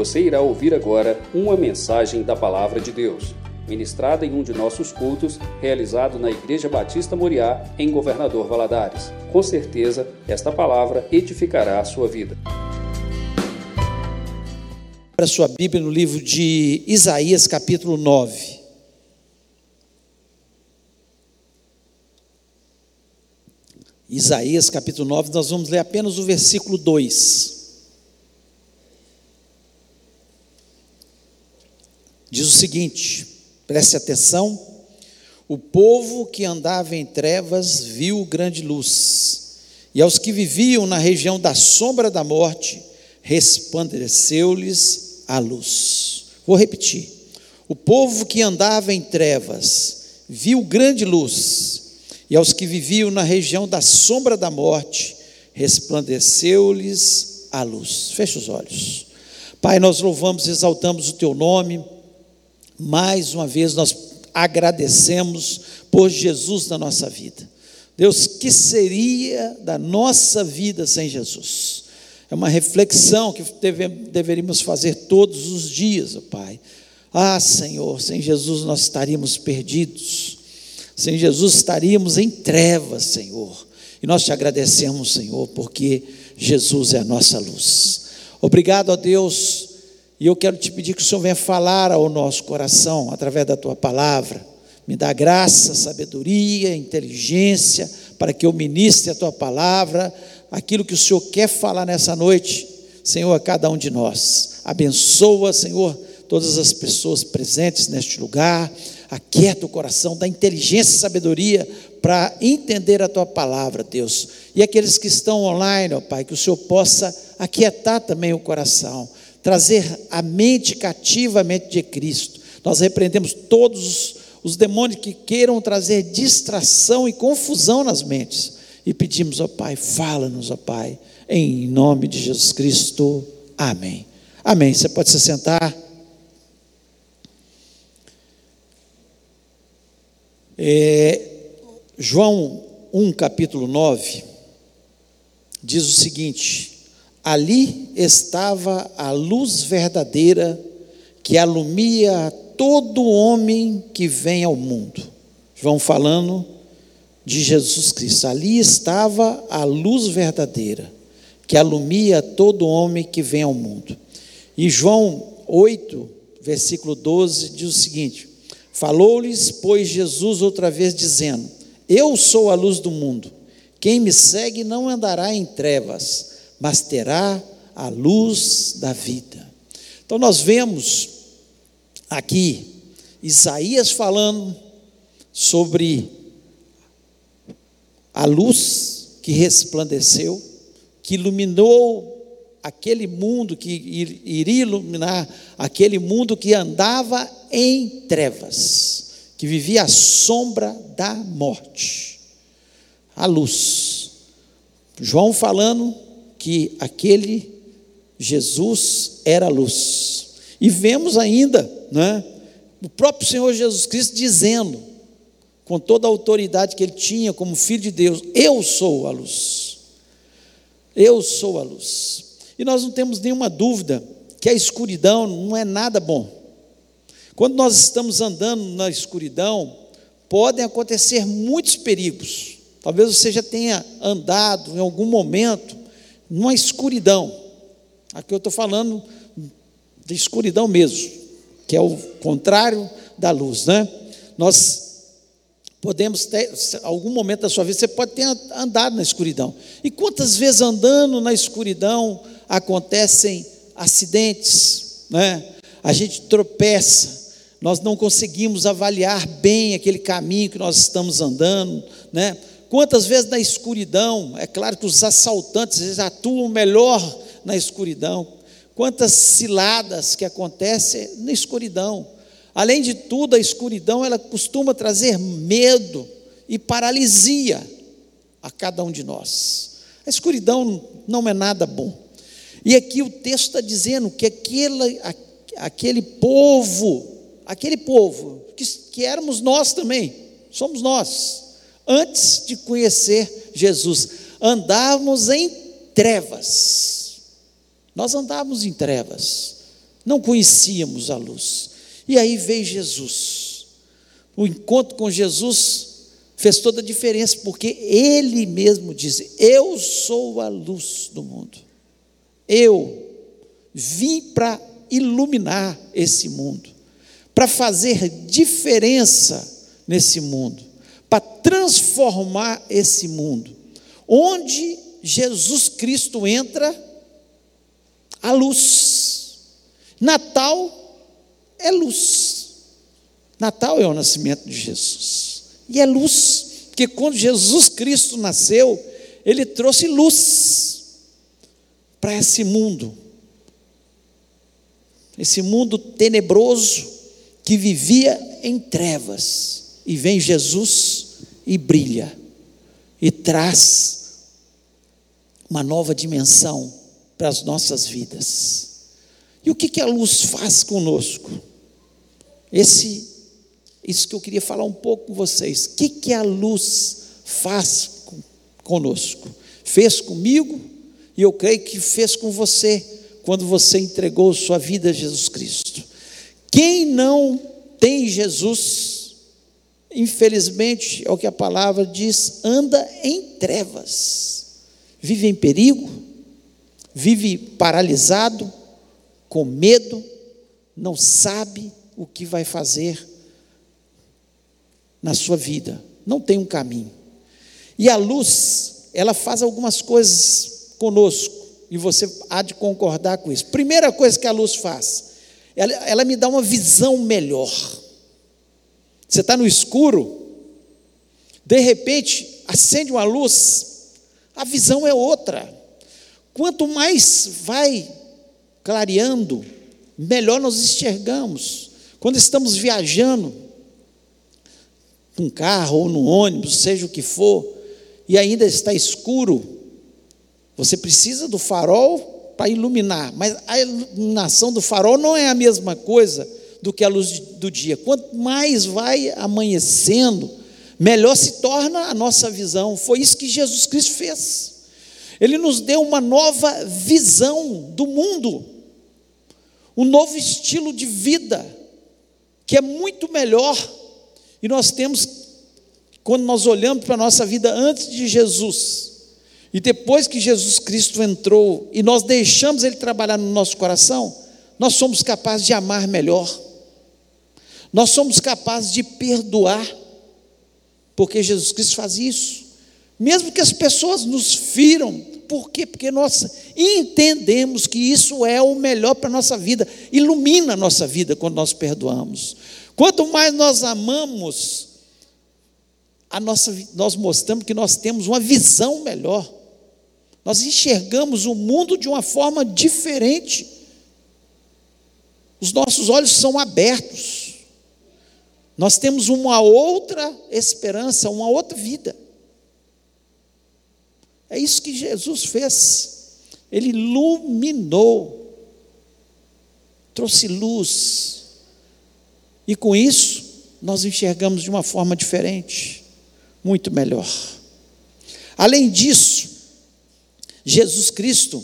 Você irá ouvir agora uma mensagem da Palavra de Deus, ministrada em um de nossos cultos, realizado na Igreja Batista Moriá, em Governador Valadares. Com certeza, esta palavra edificará a sua vida. Para sua Bíblia no livro de Isaías, capítulo 9. Isaías capítulo 9, nós vamos ler apenas o versículo 2. Diz o seguinte: preste atenção. O povo que andava em trevas viu grande luz, e aos que viviam na região da sombra da morte, resplandeceu-lhes a luz. Vou repetir. O povo que andava em trevas viu grande luz, e aos que viviam na região da sombra da morte, resplandeceu-lhes a luz. Feche os olhos. Pai, nós louvamos e exaltamos o teu nome. Mais uma vez nós agradecemos por Jesus na nossa vida. Deus, que seria da nossa vida sem Jesus? É uma reflexão que deve, deveríamos fazer todos os dias, oh Pai. Ah, Senhor, sem Jesus nós estaríamos perdidos. Sem Jesus estaríamos em trevas, Senhor. E nós te agradecemos, Senhor, porque Jesus é a nossa luz. Obrigado a Deus. E eu quero te pedir que o Senhor venha falar ao nosso coração através da tua palavra. Me dá graça, sabedoria, inteligência para que eu ministre a tua palavra, aquilo que o Senhor quer falar nessa noite, Senhor, a cada um de nós. Abençoa, Senhor, todas as pessoas presentes neste lugar aquieta o coração, dá inteligência e sabedoria para entender a tua palavra, Deus. E aqueles que estão online, ó Pai, que o Senhor possa aquietar também o coração, trazer a mente cativa à mente de Cristo. Nós repreendemos todos os demônios que queiram trazer distração e confusão nas mentes. E pedimos, ó Pai, fala-nos, ó Pai, em nome de Jesus Cristo. Amém. Amém. Você pode se sentar. É, João 1, capítulo 9, diz o seguinte: Ali estava a luz verdadeira que alumia todo homem que vem ao mundo. João falando de Jesus Cristo. Ali estava a luz verdadeira que alumia todo homem que vem ao mundo. E João 8, versículo 12 diz o seguinte: Falou-lhes, pois, Jesus outra vez, dizendo: Eu sou a luz do mundo. Quem me segue não andará em trevas, mas terá a luz da vida. Então, nós vemos aqui Isaías falando sobre a luz que resplandeceu, que iluminou aquele mundo, que iria iluminar aquele mundo que andava em trevas, que vivia à sombra da morte. A luz. João falando que aquele Jesus era luz. E vemos ainda, né, o próprio Senhor Jesus Cristo dizendo, com toda a autoridade que ele tinha como filho de Deus: Eu sou a luz. Eu sou a luz. E nós não temos nenhuma dúvida que a escuridão não é nada bom. Quando nós estamos andando na escuridão, podem acontecer muitos perigos. Talvez você já tenha andado em algum momento numa escuridão. Aqui eu estou falando de escuridão mesmo, que é o contrário da luz, né? Nós podemos ter, algum momento da sua vida, você pode ter andado na escuridão. E quantas vezes andando na escuridão acontecem acidentes, né? A gente tropeça, nós não conseguimos avaliar bem aquele caminho que nós estamos andando, né? Quantas vezes na escuridão, é claro que os assaltantes atuam melhor na escuridão. Quantas ciladas que acontecem na escuridão. Além de tudo, a escuridão ela costuma trazer medo e paralisia a cada um de nós. A escuridão não é nada bom. E aqui o texto está dizendo que aquele, aquele povo aquele povo, que, que éramos nós também, somos nós, antes de conhecer Jesus, andávamos em trevas. Nós andávamos em trevas. não conhecíamos a luz. E aí veio Jesus. O encontro com Jesus fez toda a diferença, porque ele mesmo diz: Eu sou a luz do mundo. Eu vim para iluminar esse mundo, para fazer diferença nesse mundo, para transformar esse mundo. Onde Jesus Cristo entra, a luz. Natal é luz. Natal é o nascimento de Jesus. E é luz, porque quando Jesus Cristo nasceu, ele trouxe luz para esse mundo. Esse mundo tenebroso que vivia em trevas. E vem Jesus e brilha e traz uma nova dimensão para as nossas vidas. E o que, que a luz faz conosco? Esse, isso que eu queria falar um pouco com vocês. O que, que a luz faz conosco? Fez comigo e eu creio que fez com você quando você entregou sua vida a Jesus Cristo. Quem não tem Jesus, infelizmente, é o que a palavra diz, anda em trevas, vive em perigo, vive paralisado, com medo, não sabe o que vai fazer na sua vida, não tem um caminho. E a luz, ela faz algumas coisas conosco, e você há de concordar com isso. Primeira coisa que a luz faz, ela, ela me dá uma visão melhor. Você está no escuro, de repente acende uma luz, a visão é outra. Quanto mais vai clareando, melhor nós enxergamos. Quando estamos viajando, num carro ou no ônibus, seja o que for, e ainda está escuro, você precisa do farol para iluminar, mas a iluminação do farol não é a mesma coisa do que a luz do dia. Quanto mais vai amanhecendo, melhor se torna a nossa visão. Foi isso que Jesus Cristo fez. Ele nos deu uma nova visão do mundo um novo estilo de vida, que é muito melhor. E nós temos, quando nós olhamos para a nossa vida antes de Jesus, e depois que Jesus Cristo entrou e nós deixamos Ele trabalhar no nosso coração, nós somos capazes de amar melhor, nós somos capazes de perdoar, porque Jesus Cristo faz isso, mesmo que as pessoas nos firam, por quê? Porque nós entendemos que isso é o melhor para a nossa vida, ilumina a nossa vida quando nós perdoamos. Quanto mais nós amamos, nossa, nós mostramos que nós temos uma visão melhor. Nós enxergamos o mundo de uma forma diferente. Os nossos olhos são abertos. Nós temos uma outra esperança, uma outra vida. É isso que Jesus fez. Ele iluminou, trouxe luz. E com isso, nós enxergamos de uma forma diferente, muito melhor. Além disso, Jesus Cristo,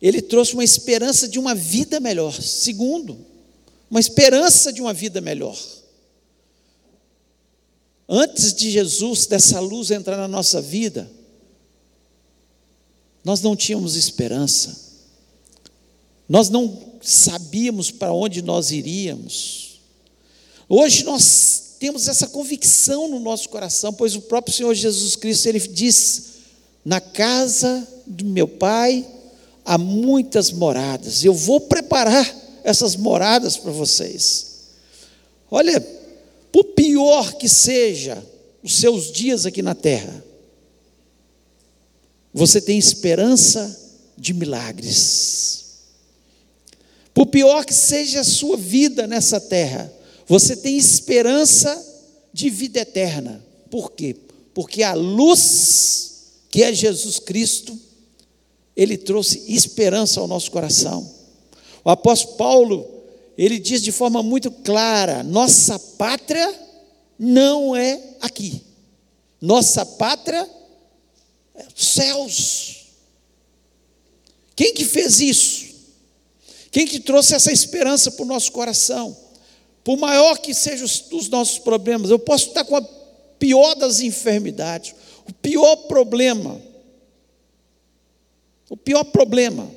ele trouxe uma esperança de uma vida melhor. Segundo, uma esperança de uma vida melhor. Antes de Jesus, dessa luz entrar na nossa vida, nós não tínhamos esperança, nós não sabíamos para onde nós iríamos. Hoje nós temos essa convicção no nosso coração, pois o próprio Senhor Jesus Cristo ele disse: Na casa do meu Pai há muitas moradas, eu vou preparar essas moradas para vocês. Olha, por pior que seja os seus dias aqui na terra, você tem esperança de milagres. Por pior que seja a sua vida nessa terra, você tem esperança de vida eterna. Por quê? Porque a luz, que é Jesus Cristo, ele trouxe esperança ao nosso coração. O apóstolo Paulo, ele diz de forma muito clara: nossa pátria não é aqui. Nossa pátria céus. Quem que fez isso? Quem que trouxe essa esperança para o nosso coração? Por maior que sejam os, os nossos problemas, eu posso estar com a pior das enfermidades, o pior problema, o pior problema,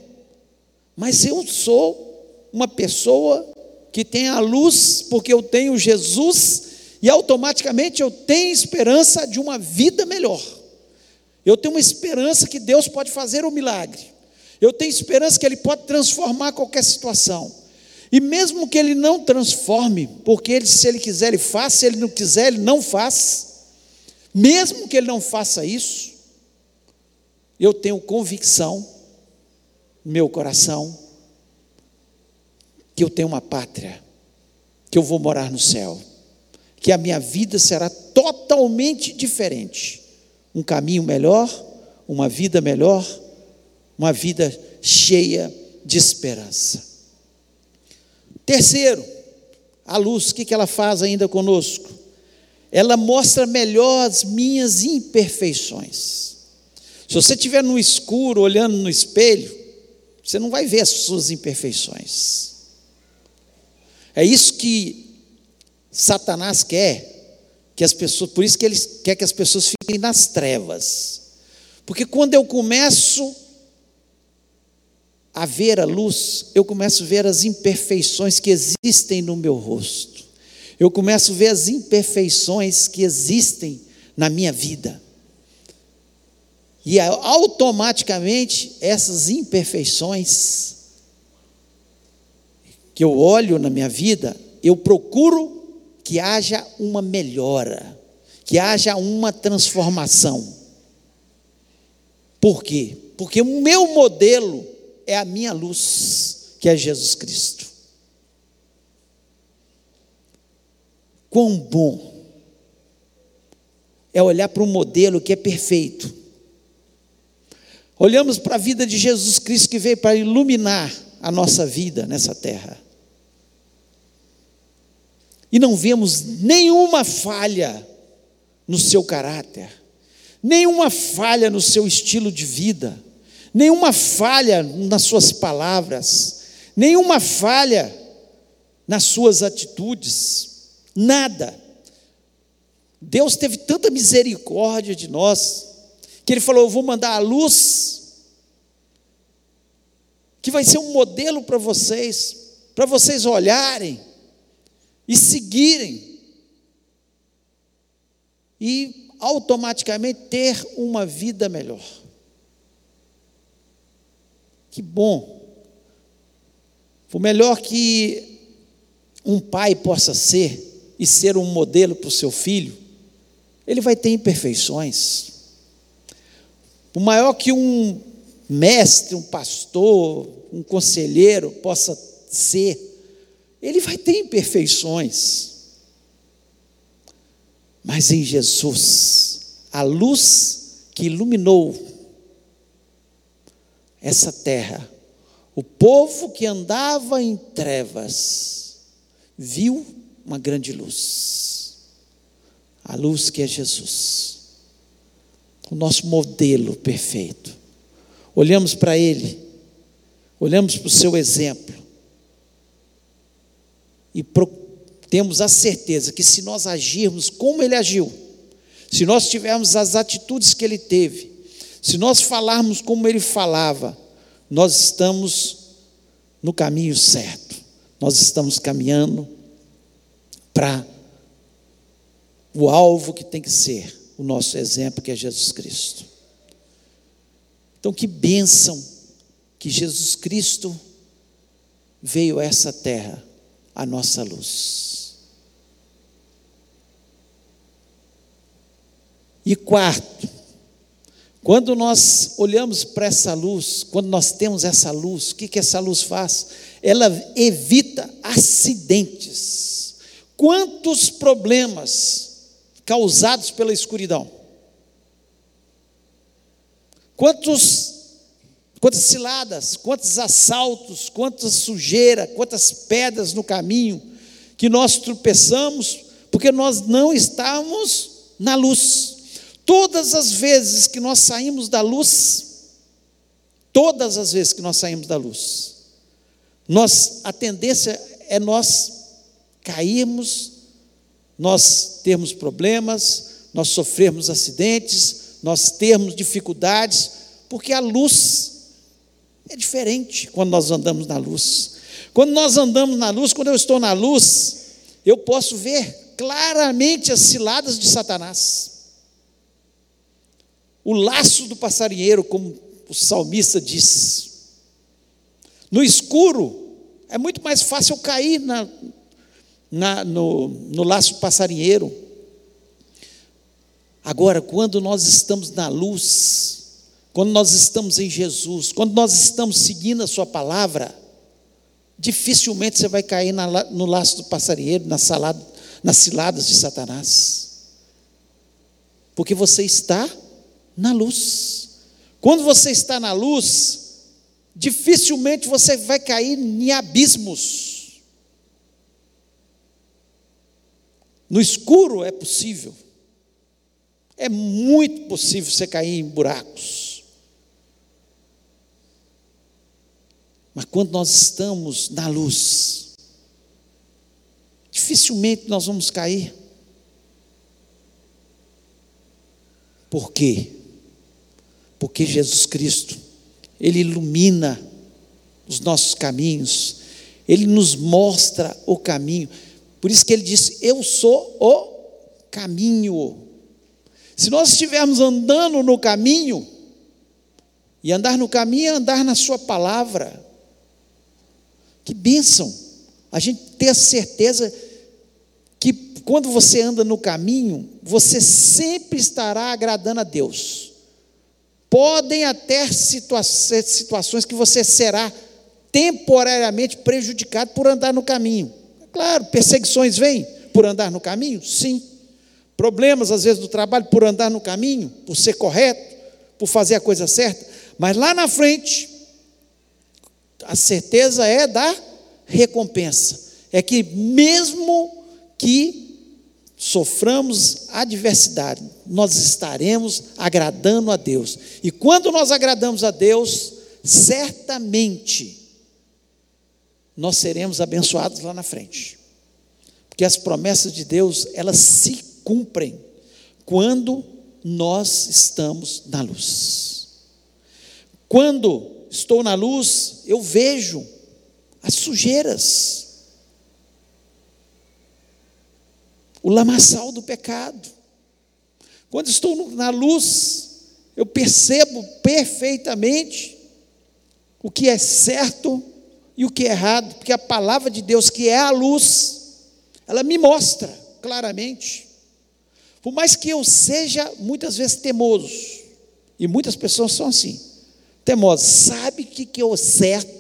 mas eu sou uma pessoa que tem a luz, porque eu tenho Jesus, e automaticamente eu tenho esperança de uma vida melhor. Eu tenho uma esperança que Deus pode fazer um milagre. Eu tenho esperança que Ele pode transformar qualquer situação. E mesmo que Ele não transforme, porque ele, se Ele quiser, Ele faz, se Ele não quiser, Ele não faz. Mesmo que Ele não faça isso, eu tenho convicção no meu coração que eu tenho uma pátria, que eu vou morar no céu, que a minha vida será totalmente diferente. Um caminho melhor, uma vida melhor, uma vida cheia de esperança. Terceiro, a luz, o que ela faz ainda conosco? Ela mostra melhor as minhas imperfeições. Se você estiver no escuro, olhando no espelho, você não vai ver as suas imperfeições. É isso que Satanás quer, que as pessoas, por isso que ele quer que as pessoas fiquem nas trevas. Porque quando eu começo a ver a luz, eu começo a ver as imperfeições que existem no meu rosto. Eu começo a ver as imperfeições que existem na minha vida. E automaticamente essas imperfeições que eu olho na minha vida, eu procuro que haja uma melhora, que haja uma transformação. Por quê? Porque o meu modelo é a minha luz, que é Jesus Cristo. Quão bom é olhar para um modelo que é perfeito. Olhamos para a vida de Jesus Cristo que veio para iluminar a nossa vida nessa terra. E não vemos nenhuma falha no seu caráter, nenhuma falha no seu estilo de vida nenhuma falha nas suas palavras, nenhuma falha nas suas atitudes, nada. Deus teve tanta misericórdia de nós, que Ele falou: Eu vou mandar a luz, que vai ser um modelo para vocês, para vocês olharem e seguirem, e automaticamente ter uma vida melhor. Que bom. O melhor que um pai possa ser e ser um modelo para o seu filho, ele vai ter imperfeições. O maior que um mestre, um pastor, um conselheiro possa ser, ele vai ter imperfeições. Mas em Jesus, a luz que iluminou essa terra. O povo que andava em trevas viu uma grande luz. A luz que é Jesus. O nosso modelo perfeito. Olhamos para ele, olhamos para o seu exemplo e temos a certeza que se nós agirmos como ele agiu, se nós tivermos as atitudes que ele teve, se nós falarmos como ele falava, nós estamos no caminho certo. Nós estamos caminhando para o alvo que tem que ser o nosso exemplo, que é Jesus Cristo. Então, que bênção que Jesus Cristo veio a essa terra, a nossa luz. E quarto, quando nós olhamos para essa luz, quando nós temos essa luz, o que, que essa luz faz? Ela evita acidentes. Quantos problemas causados pela escuridão? Quantos, quantas ciladas, quantos assaltos, quantas sujeira, quantas pedras no caminho que nós tropeçamos porque nós não estamos na luz. Todas as vezes que nós saímos da luz, todas as vezes que nós saímos da luz, nós a tendência é nós cairmos, nós termos problemas, nós sofrermos acidentes, nós termos dificuldades, porque a luz é diferente quando nós andamos na luz. Quando nós andamos na luz, quando eu estou na luz, eu posso ver claramente as ciladas de Satanás. O laço do passarinheiro, como o salmista diz. No escuro, é muito mais fácil eu cair na, na, no, no laço passarinheiro. Agora, quando nós estamos na luz, quando nós estamos em Jesus, quando nós estamos seguindo a Sua palavra, dificilmente você vai cair na, no laço do passarinheiro, na salada, nas ciladas de Satanás, porque você está na luz. Quando você está na luz, dificilmente você vai cair em abismos. No escuro é possível. É muito possível você cair em buracos. Mas quando nós estamos na luz, dificilmente nós vamos cair. Por quê? Porque Jesus Cristo, Ele ilumina os nossos caminhos, Ele nos mostra o caminho. Por isso que Ele disse: Eu sou o caminho. Se nós estivermos andando no caminho, e andar no caminho é andar na Sua palavra, que bênção, a gente ter a certeza que quando você anda no caminho, você sempre estará agradando a Deus. Podem até situa situações que você será temporariamente prejudicado por andar no caminho. Claro, perseguições vêm por andar no caminho? Sim. Problemas, às vezes, do trabalho por andar no caminho, por ser correto, por fazer a coisa certa. Mas lá na frente, a certeza é da recompensa. É que mesmo que soframos adversidade, nós estaremos agradando a Deus. E quando nós agradamos a Deus, certamente nós seremos abençoados lá na frente. Porque as promessas de Deus, elas se cumprem quando nós estamos na luz. Quando estou na luz, eu vejo as sujeiras o lamaçal do pecado. Quando estou na luz, eu percebo perfeitamente o que é certo e o que é errado, porque a palavra de Deus, que é a luz, ela me mostra claramente. Por mais que eu seja muitas vezes temoso, e muitas pessoas são assim, temosos, sabe o que, que é o certo,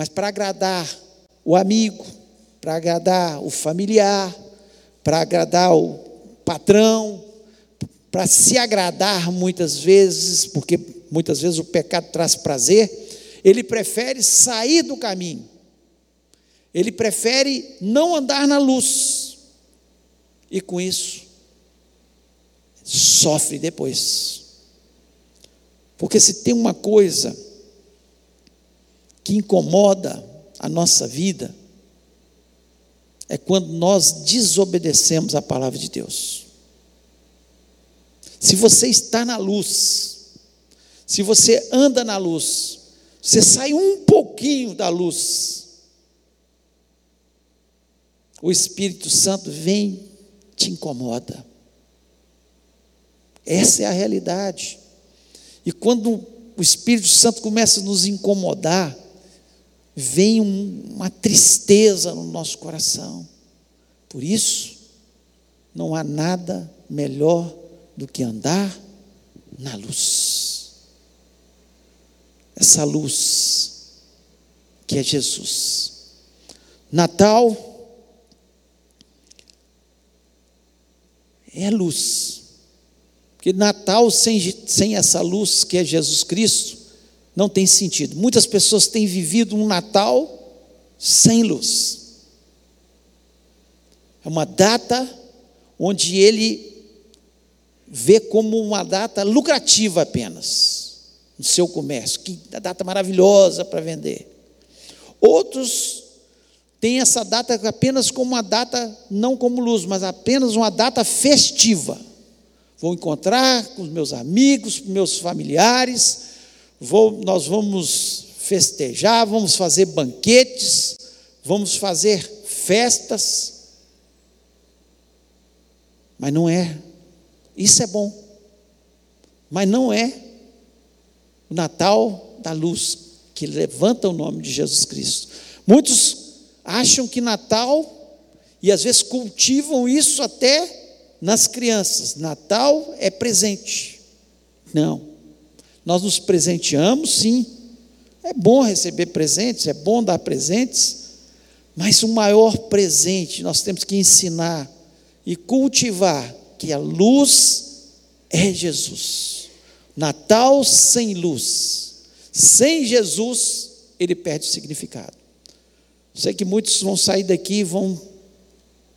mas para agradar o amigo, para agradar o familiar, para agradar o patrão, para se agradar muitas vezes, porque muitas vezes o pecado traz prazer, ele prefere sair do caminho, ele prefere não andar na luz, e com isso, sofre depois. Porque se tem uma coisa que incomoda a nossa vida, é quando nós desobedecemos a palavra de Deus. Se você está na luz, se você anda na luz, você sai um pouquinho da luz, o Espírito Santo vem te incomoda. Essa é a realidade. E quando o Espírito Santo começa a nos incomodar, vem uma tristeza no nosso coração. Por isso, não há nada melhor do que andar na luz. Essa luz que é Jesus. Natal é luz. Porque Natal sem, sem essa luz que é Jesus Cristo não tem sentido. Muitas pessoas têm vivido um Natal sem luz. É uma data onde ele vê como uma data lucrativa apenas no seu comércio, que data maravilhosa para vender. Outros têm essa data apenas como uma data, não como luz, mas apenas uma data festiva. Vou encontrar com os meus amigos, meus familiares, vou, nós vamos festejar, vamos fazer banquetes, vamos fazer festas. Mas não é. Isso é bom. Mas não é o Natal da luz que levanta o nome de Jesus Cristo. Muitos acham que Natal, e às vezes cultivam isso até nas crianças. Natal é presente. Não. Nós nos presenteamos, sim. É bom receber presentes, é bom dar presentes, mas o maior presente nós temos que ensinar e cultivar que a luz é Jesus. Natal sem luz, sem Jesus, ele perde o significado. Sei que muitos vão sair daqui e vão,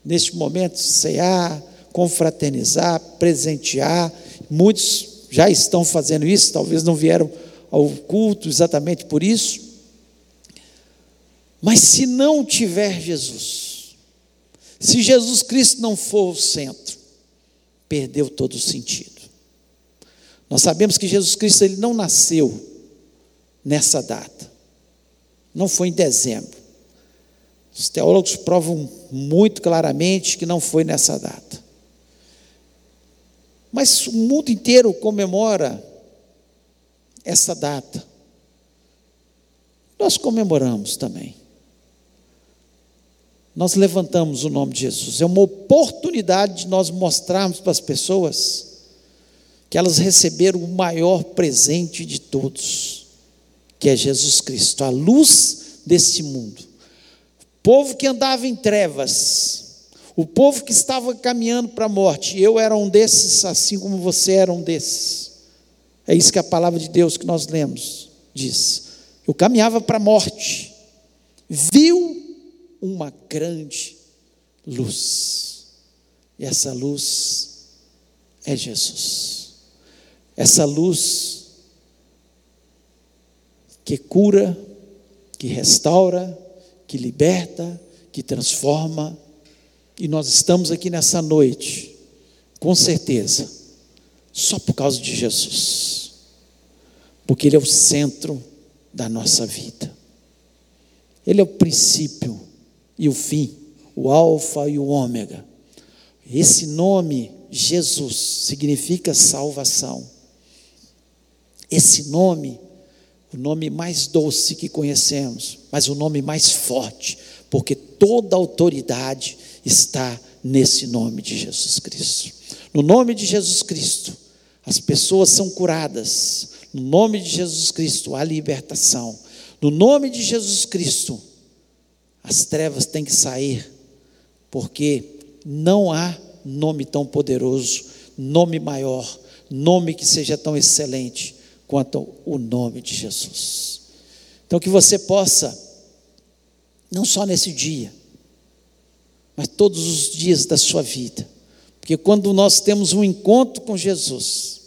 neste momento, cear, confraternizar, presentear. Muitos já estão fazendo isso, talvez não vieram ao culto exatamente por isso. Mas se não tiver Jesus, se Jesus Cristo não for o centro, perdeu todo o sentido. Nós sabemos que Jesus Cristo ele não nasceu nessa data. Não foi em dezembro. Os teólogos provam muito claramente que não foi nessa data. Mas o mundo inteiro comemora essa data. Nós comemoramos também. Nós levantamos o nome de Jesus. É uma oportunidade de nós mostrarmos para as pessoas que elas receberam o maior presente de todos, que é Jesus Cristo, a luz desse mundo. O povo que andava em trevas, o povo que estava caminhando para a morte, eu era um desses, assim como você era um desses. É isso que a palavra de Deus que nós lemos diz. Eu caminhava para a morte, viu uma grande luz, e essa luz é Jesus essa luz que cura, que restaura, que liberta, que transforma. E nós estamos aqui nessa noite, com certeza, só por causa de Jesus, porque Ele é o centro da nossa vida, Ele é o princípio e o fim, o Alfa e o Ômega. Esse nome, Jesus, significa salvação. Esse nome, o nome mais doce que conhecemos, mas o nome mais forte, porque toda autoridade está nesse nome de Jesus Cristo. No nome de Jesus Cristo, as pessoas são curadas. No nome de Jesus Cristo, há libertação. No nome de Jesus Cristo, as trevas têm que sair, porque não há nome tão poderoso, nome maior, nome que seja tão excelente quanto o nome de Jesus. Então, que você possa, não só nesse dia, mas todos os dias da sua vida, porque quando nós temos um encontro com Jesus,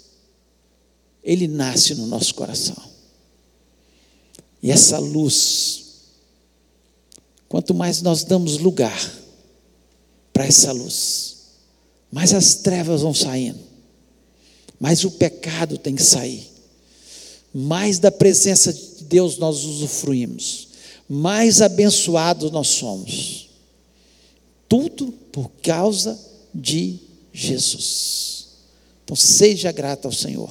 Ele nasce no nosso coração. E essa luz, quanto mais nós damos lugar para essa luz, mais as trevas vão saindo, mais o pecado tem que sair mais da presença de Deus nós usufruímos, mais abençoados nós somos. Tudo por causa de Jesus. Então seja grato ao Senhor.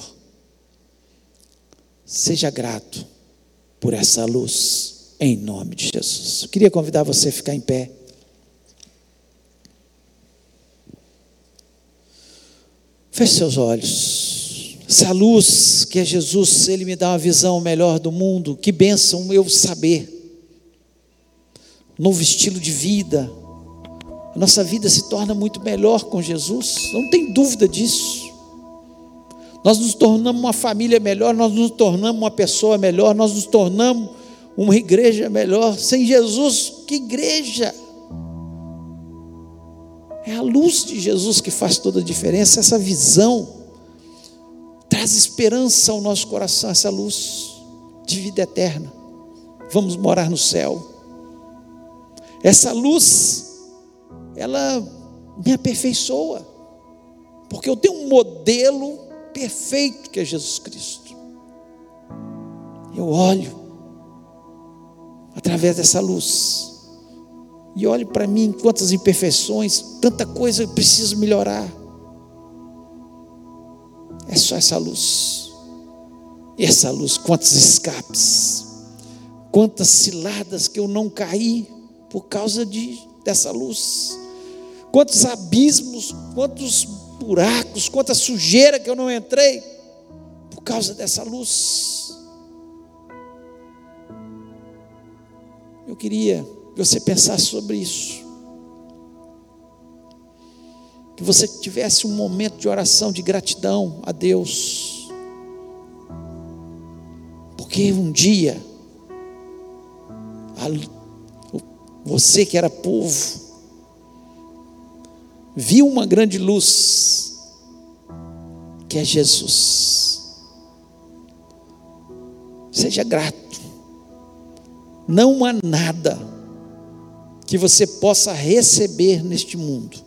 Seja grato por essa luz, em nome de Jesus. Eu queria convidar você a ficar em pé. Feche seus olhos. Essa luz que é Jesus, Ele me dá uma visão melhor do mundo. Que bênção eu saber. Novo estilo de vida. A nossa vida se torna muito melhor com Jesus, não tem dúvida disso. Nós nos tornamos uma família melhor, nós nos tornamos uma pessoa melhor, nós nos tornamos uma igreja melhor. Sem Jesus, que igreja? É a luz de Jesus que faz toda a diferença, essa visão traz esperança ao nosso coração, essa luz de vida eterna. Vamos morar no céu. Essa luz, ela me aperfeiçoa, porque eu tenho um modelo perfeito que é Jesus Cristo. Eu olho através dessa luz e olho para mim quantas imperfeições, tanta coisa eu preciso melhorar. É só essa luz. E essa luz, quantos escapes, quantas ciladas que eu não caí por causa de, dessa luz. Quantos abismos, quantos buracos, quanta sujeira que eu não entrei por causa dessa luz. Eu queria que você pensasse sobre isso. Que você tivesse um momento de oração, de gratidão a Deus. Porque um dia, você que era povo, viu uma grande luz, que é Jesus. Seja grato. Não há nada que você possa receber neste mundo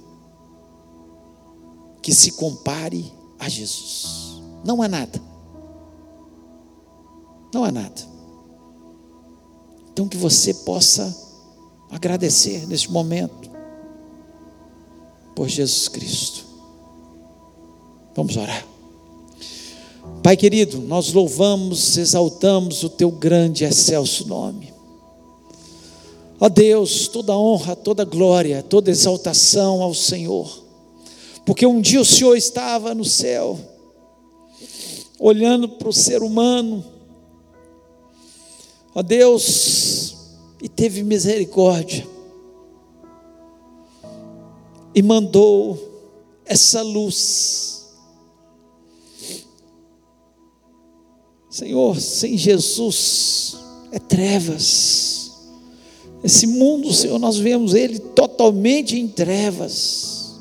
que se compare a Jesus. Não há nada. Não há nada. Então que você possa agradecer neste momento por Jesus Cristo. Vamos orar. Pai querido, nós louvamos, exaltamos o teu grande e excelso nome. Ó Deus, toda honra, toda glória, toda exaltação ao Senhor. Porque um dia o Senhor estava no céu, olhando para o ser humano, ó Deus, e teve misericórdia e mandou essa luz. Senhor, sem Jesus é trevas. Esse mundo, Senhor, nós vemos ele totalmente em trevas,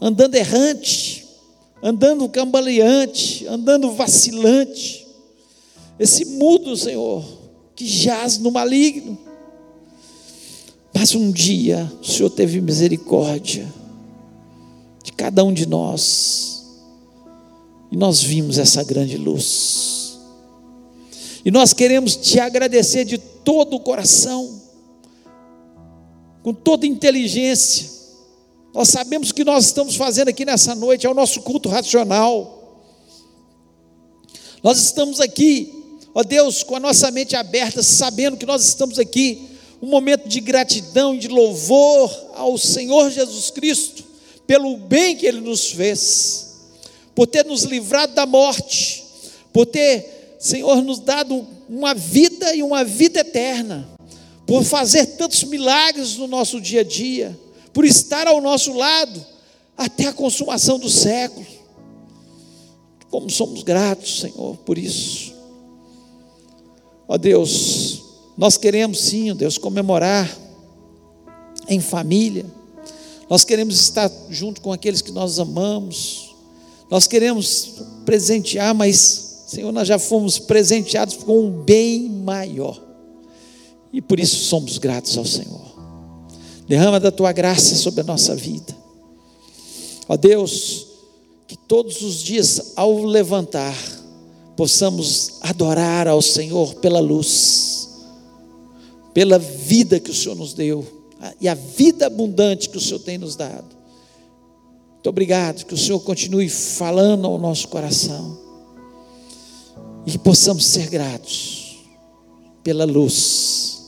andando errante, andando cambaleante, andando vacilante. Esse mundo, Senhor, que jaz no maligno. Mas um dia o Senhor teve misericórdia de cada um de nós, e nós vimos essa grande luz. E nós queremos te agradecer de todo o coração, com toda inteligência. Nós sabemos que nós estamos fazendo aqui nessa noite é o nosso culto racional. Nós estamos aqui, ó Deus, com a nossa mente aberta, sabendo que nós estamos aqui um momento de gratidão e de louvor ao Senhor Jesus Cristo pelo bem que Ele nos fez, por ter nos livrado da morte, por ter, Senhor, nos dado uma vida e uma vida eterna, por fazer tantos milagres no nosso dia a dia, por estar ao nosso lado até a consumação do século. Como somos gratos, Senhor, por isso. Ó Deus, nós queremos sim, Deus, comemorar em família. Nós queremos estar junto com aqueles que nós amamos. Nós queremos presentear, mas, Senhor, nós já fomos presenteados com um bem maior. E por isso somos gratos ao Senhor. Derrama da tua graça sobre a nossa vida. Ó Deus, que todos os dias ao levantar, possamos adorar ao Senhor pela luz pela vida que o Senhor nos deu e a vida abundante que o Senhor tem nos dado. Muito obrigado, que o Senhor continue falando ao nosso coração e que possamos ser gratos pela luz,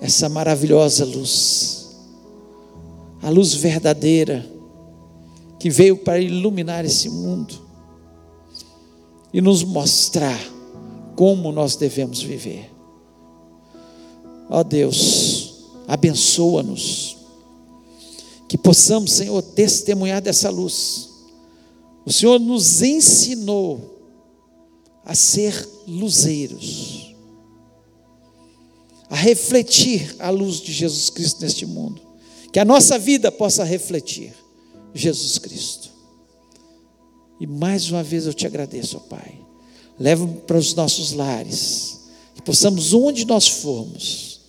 essa maravilhosa luz, a luz verdadeira que veio para iluminar esse mundo e nos mostrar como nós devemos viver. Ó Deus, abençoa-nos. Que possamos, Senhor, testemunhar dessa luz. O Senhor nos ensinou a ser luzeiros, a refletir a luz de Jesus Cristo neste mundo. Que a nossa vida possa refletir Jesus Cristo. E mais uma vez eu te agradeço, ó Pai. Leva para os nossos lares, que possamos, onde nós formos,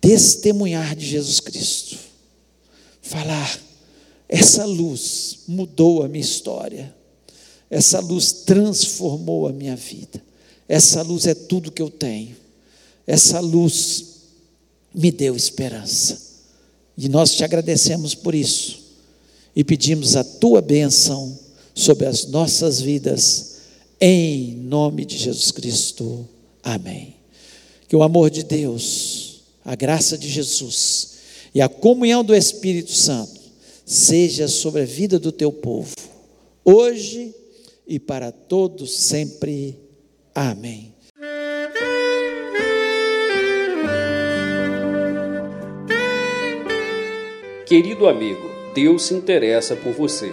testemunhar de Jesus Cristo. Falar, essa luz mudou a minha história. Essa luz transformou a minha vida. Essa luz é tudo que eu tenho. Essa luz me deu esperança. E nós te agradecemos por isso. E pedimos a tua bênção sobre as nossas vidas, em nome de Jesus Cristo. Amém. Que o amor de Deus, a graça de Jesus e a comunhão do Espírito Santo seja sobre a vida do teu povo, hoje e para todos sempre. Amém. Querido amigo, Deus se interessa por você.